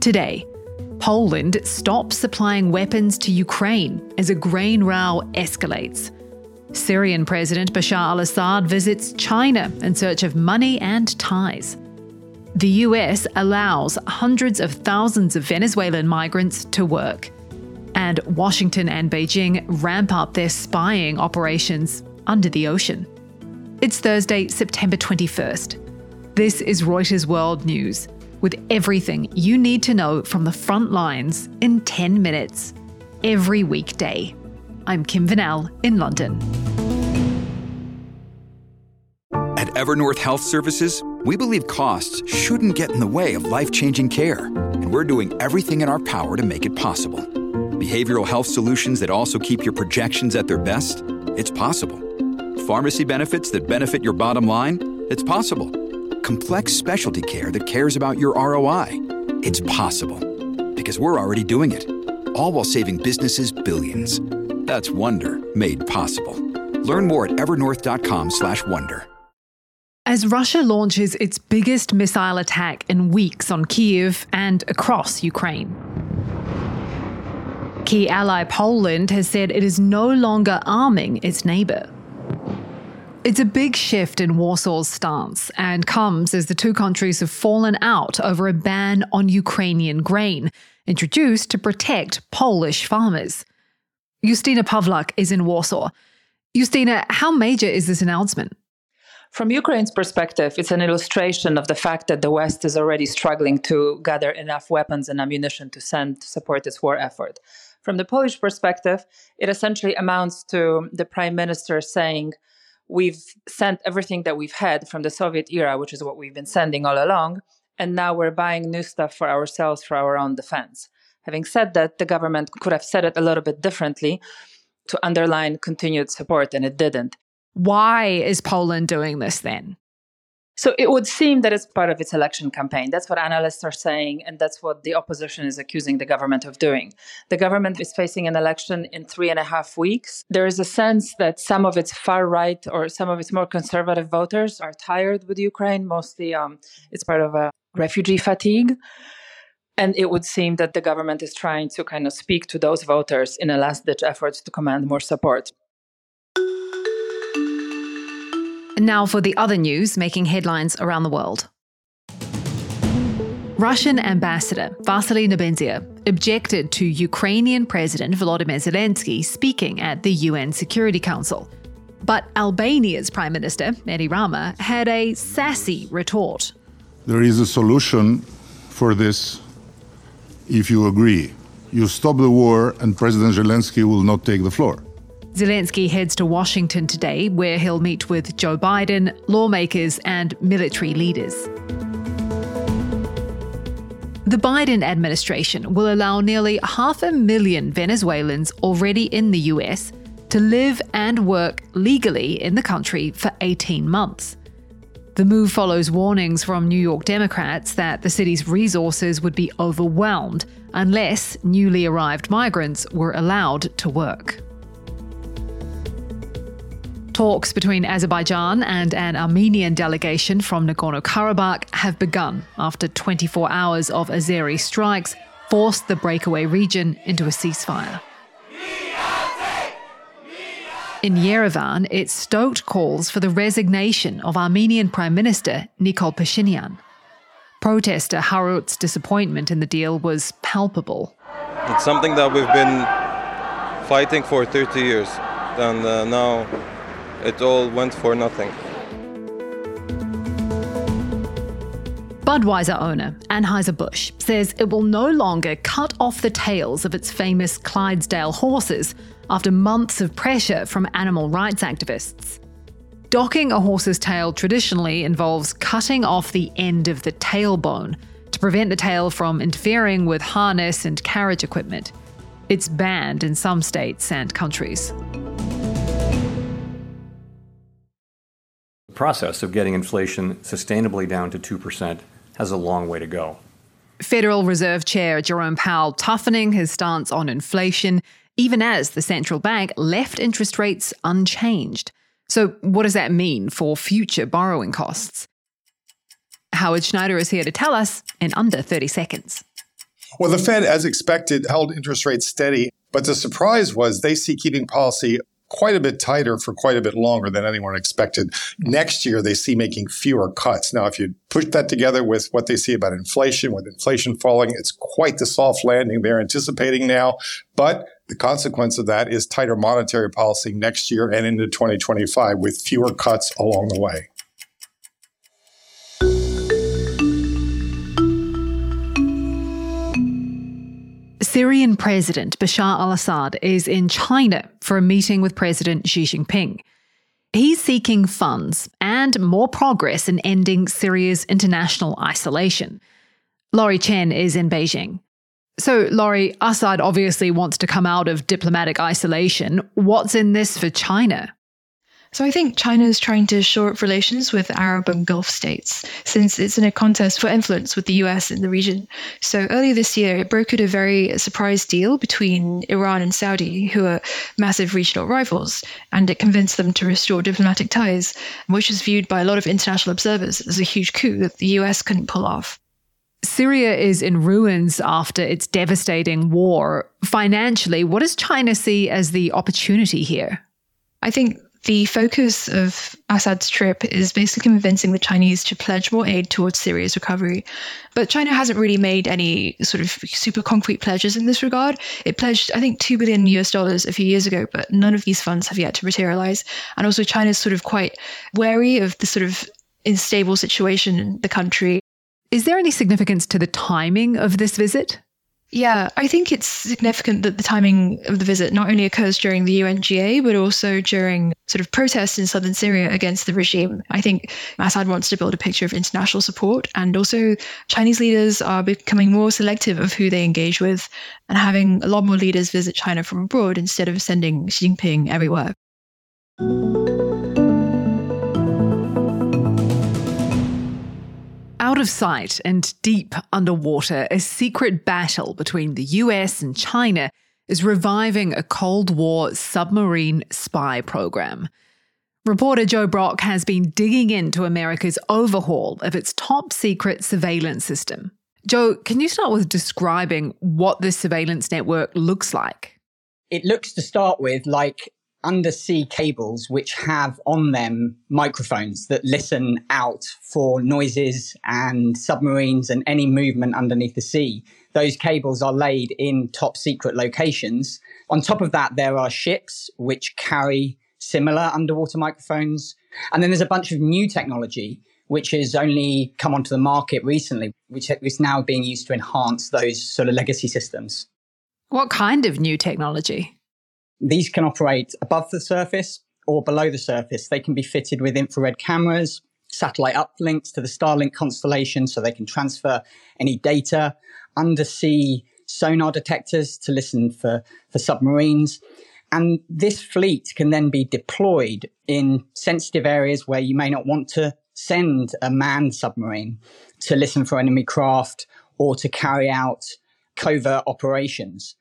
Today, Poland stops supplying weapons to Ukraine as a grain row escalates. Syrian President Bashar al Assad visits China in search of money and ties. The US allows hundreds of thousands of Venezuelan migrants to work. And Washington and Beijing ramp up their spying operations under the ocean. It's Thursday, September 21st. This is Reuters World News, with everything you need to know from the front lines in 10 minutes, every weekday. I'm Kim Vanell in London. At Evernorth Health Services, we believe costs shouldn't get in the way of life changing care, and we're doing everything in our power to make it possible. Behavioral health solutions that also keep your projections at their best? It's possible. Pharmacy benefits that benefit your bottom line? It's possible. Complex specialty care that cares about your ROI? It's possible. Because we're already doing it. All while saving businesses billions. That's Wonder made possible. Learn more at evernorth.com/wonder. As Russia launches its biggest missile attack in weeks on Kiev and across Ukraine. Key ally Poland has said it is no longer arming its neighbour. It's a big shift in Warsaw's stance and comes as the two countries have fallen out over a ban on Ukrainian grain, introduced to protect Polish farmers. Justina Pawlak is in Warsaw. Justina, how major is this announcement? From Ukraine's perspective, it's an illustration of the fact that the West is already struggling to gather enough weapons and ammunition to send to support its war effort. From the Polish perspective, it essentially amounts to the prime minister saying, We've sent everything that we've had from the Soviet era, which is what we've been sending all along, and now we're buying new stuff for ourselves for our own defense. Having said that, the government could have said it a little bit differently to underline continued support, and it didn't. Why is Poland doing this then? So it would seem that it's part of its election campaign. That's what analysts are saying, and that's what the opposition is accusing the government of doing. The government is facing an election in three and a half weeks. There is a sense that some of its far right or some of its more conservative voters are tired with Ukraine. Mostly, um, it's part of a refugee fatigue. And it would seem that the government is trying to kind of speak to those voters in a last ditch effort to command more support. Now for the other news making headlines around the world. Russian ambassador Vasily Nebenzia objected to Ukrainian President Volodymyr Zelensky speaking at the UN Security Council. But Albania's Prime Minister, Edi Rama, had a sassy retort. There is a solution for this if you agree. You stop the war, and President Zelensky will not take the floor. Zelensky heads to Washington today, where he'll meet with Joe Biden, lawmakers, and military leaders. The Biden administration will allow nearly half a million Venezuelans already in the US to live and work legally in the country for 18 months. The move follows warnings from New York Democrats that the city's resources would be overwhelmed unless newly arrived migrants were allowed to work. Talks between Azerbaijan and an Armenian delegation from Nagorno Karabakh have begun after 24 hours of Azeri strikes forced the breakaway region into a ceasefire. In Yerevan, it stoked calls for the resignation of Armenian Prime Minister Nikol Pashinyan. Protester Harut's disappointment in the deal was palpable. It's something that we've been fighting for 30 years, and uh, now it all went for nothing. Budweiser owner Anheuser-Busch says it will no longer cut off the tails of its famous Clydesdale horses after months of pressure from animal rights activists. Docking a horse's tail traditionally involves cutting off the end of the tailbone to prevent the tail from interfering with harness and carriage equipment. It's banned in some states and countries. Process of getting inflation sustainably down to 2% has a long way to go. Federal Reserve Chair Jerome Powell toughening his stance on inflation, even as the central bank left interest rates unchanged. So, what does that mean for future borrowing costs? Howard Schneider is here to tell us in under 30 seconds. Well, the Fed, as expected, held interest rates steady. But the surprise was they see keeping policy quite a bit tighter for quite a bit longer than anyone expected. Next year, they see making fewer cuts. Now, if you put that together with what they see about inflation, with inflation falling, it's quite the soft landing they're anticipating now. But the consequence of that is tighter monetary policy next year and into 2025 with fewer cuts along the way. Syrian President Bashar al Assad is in China for a meeting with President Xi Jinping. He's seeking funds and more progress in ending Syria's international isolation. Laurie Chen is in Beijing. So, Laurie, Assad obviously wants to come out of diplomatic isolation. What's in this for China? So I think China is trying to shore up relations with Arab and Gulf states, since it's in a contest for influence with the US in the region. So earlier this year, it brokered a very surprise deal between Iran and Saudi, who are massive regional rivals, and it convinced them to restore diplomatic ties, which is viewed by a lot of international observers as a huge coup that the US couldn't pull off. Syria is in ruins after its devastating war. Financially, what does China see as the opportunity here? I think the focus of Assad's trip is basically convincing the Chinese to pledge more aid towards Syria's recovery. But China hasn't really made any sort of super concrete pledges in this regard. It pledged, I think, 2 billion US dollars a few years ago, but none of these funds have yet to materialize. And also, China's sort of quite wary of the sort of unstable situation in the country. Is there any significance to the timing of this visit? Yeah, I think it's significant that the timing of the visit not only occurs during the UNGA, but also during sort of protests in southern Syria against the regime. I think Assad wants to build a picture of international support, and also Chinese leaders are becoming more selective of who they engage with and having a lot more leaders visit China from abroad instead of sending Xi Jinping everywhere. Out of sight and deep underwater, a secret battle between the US and China is reviving a Cold War submarine spy program. Reporter Joe Brock has been digging into America's overhaul of its top secret surveillance system. Joe, can you start with describing what this surveillance network looks like? It looks to start with like undersea cables which have on them microphones that listen out for noises and submarines and any movement underneath the sea. Those cables are laid in top secret locations. On top of that, there are ships which carry similar underwater microphones. And then there's a bunch of new technology which has only come onto the market recently, which is now being used to enhance those sort of legacy systems. What kind of new technology? These can operate above the surface or below the surface. They can be fitted with infrared cameras, satellite uplinks to the Starlink constellation so they can transfer any data, undersea sonar detectors to listen for, for submarines. And this fleet can then be deployed in sensitive areas where you may not want to send a manned submarine to listen for enemy craft or to carry out covert operations.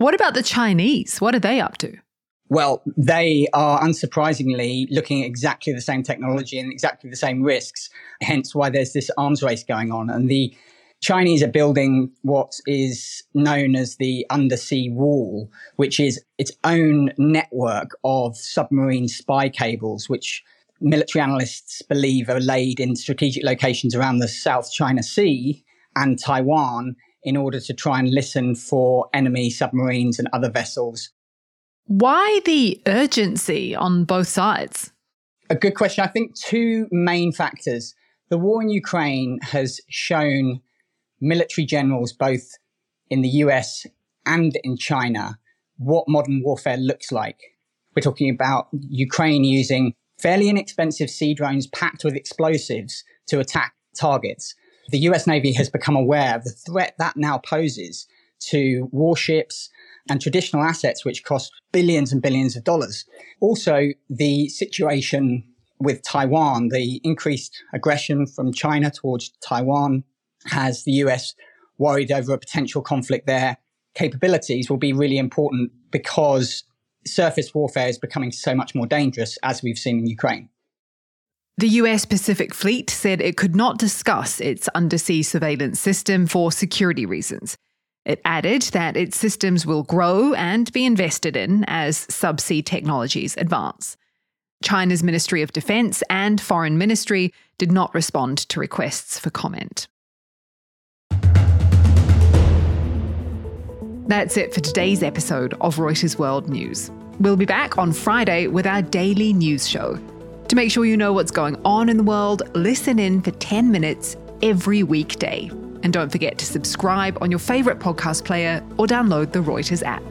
What about the Chinese? What are they up to? Well, they are unsurprisingly looking at exactly the same technology and exactly the same risks, hence why there's this arms race going on. And the Chinese are building what is known as the undersea wall, which is its own network of submarine spy cables, which military analysts believe are laid in strategic locations around the South China Sea and Taiwan in order to try and listen for enemy submarines and other vessels. Why the urgency on both sides? A good question. I think two main factors. The war in Ukraine has shown military generals, both in the US and in China, what modern warfare looks like. We're talking about Ukraine using fairly inexpensive sea drones packed with explosives to attack targets the US Navy has become aware of the threat that now poses to warships and traditional assets, which cost billions and billions of dollars. Also, the situation with Taiwan, the increased aggression from China towards Taiwan has the US worried over a potential conflict there. Capabilities will be really important because surface warfare is becoming so much more dangerous, as we've seen in Ukraine. The US Pacific Fleet said it could not discuss its undersea surveillance system for security reasons. It added that its systems will grow and be invested in as subsea technologies advance. China's Ministry of Defense and Foreign Ministry did not respond to requests for comment. That's it for today's episode of Reuters World News. We'll be back on Friday with our daily news show. To make sure you know what's going on in the world, listen in for 10 minutes every weekday. And don't forget to subscribe on your favourite podcast player or download the Reuters app.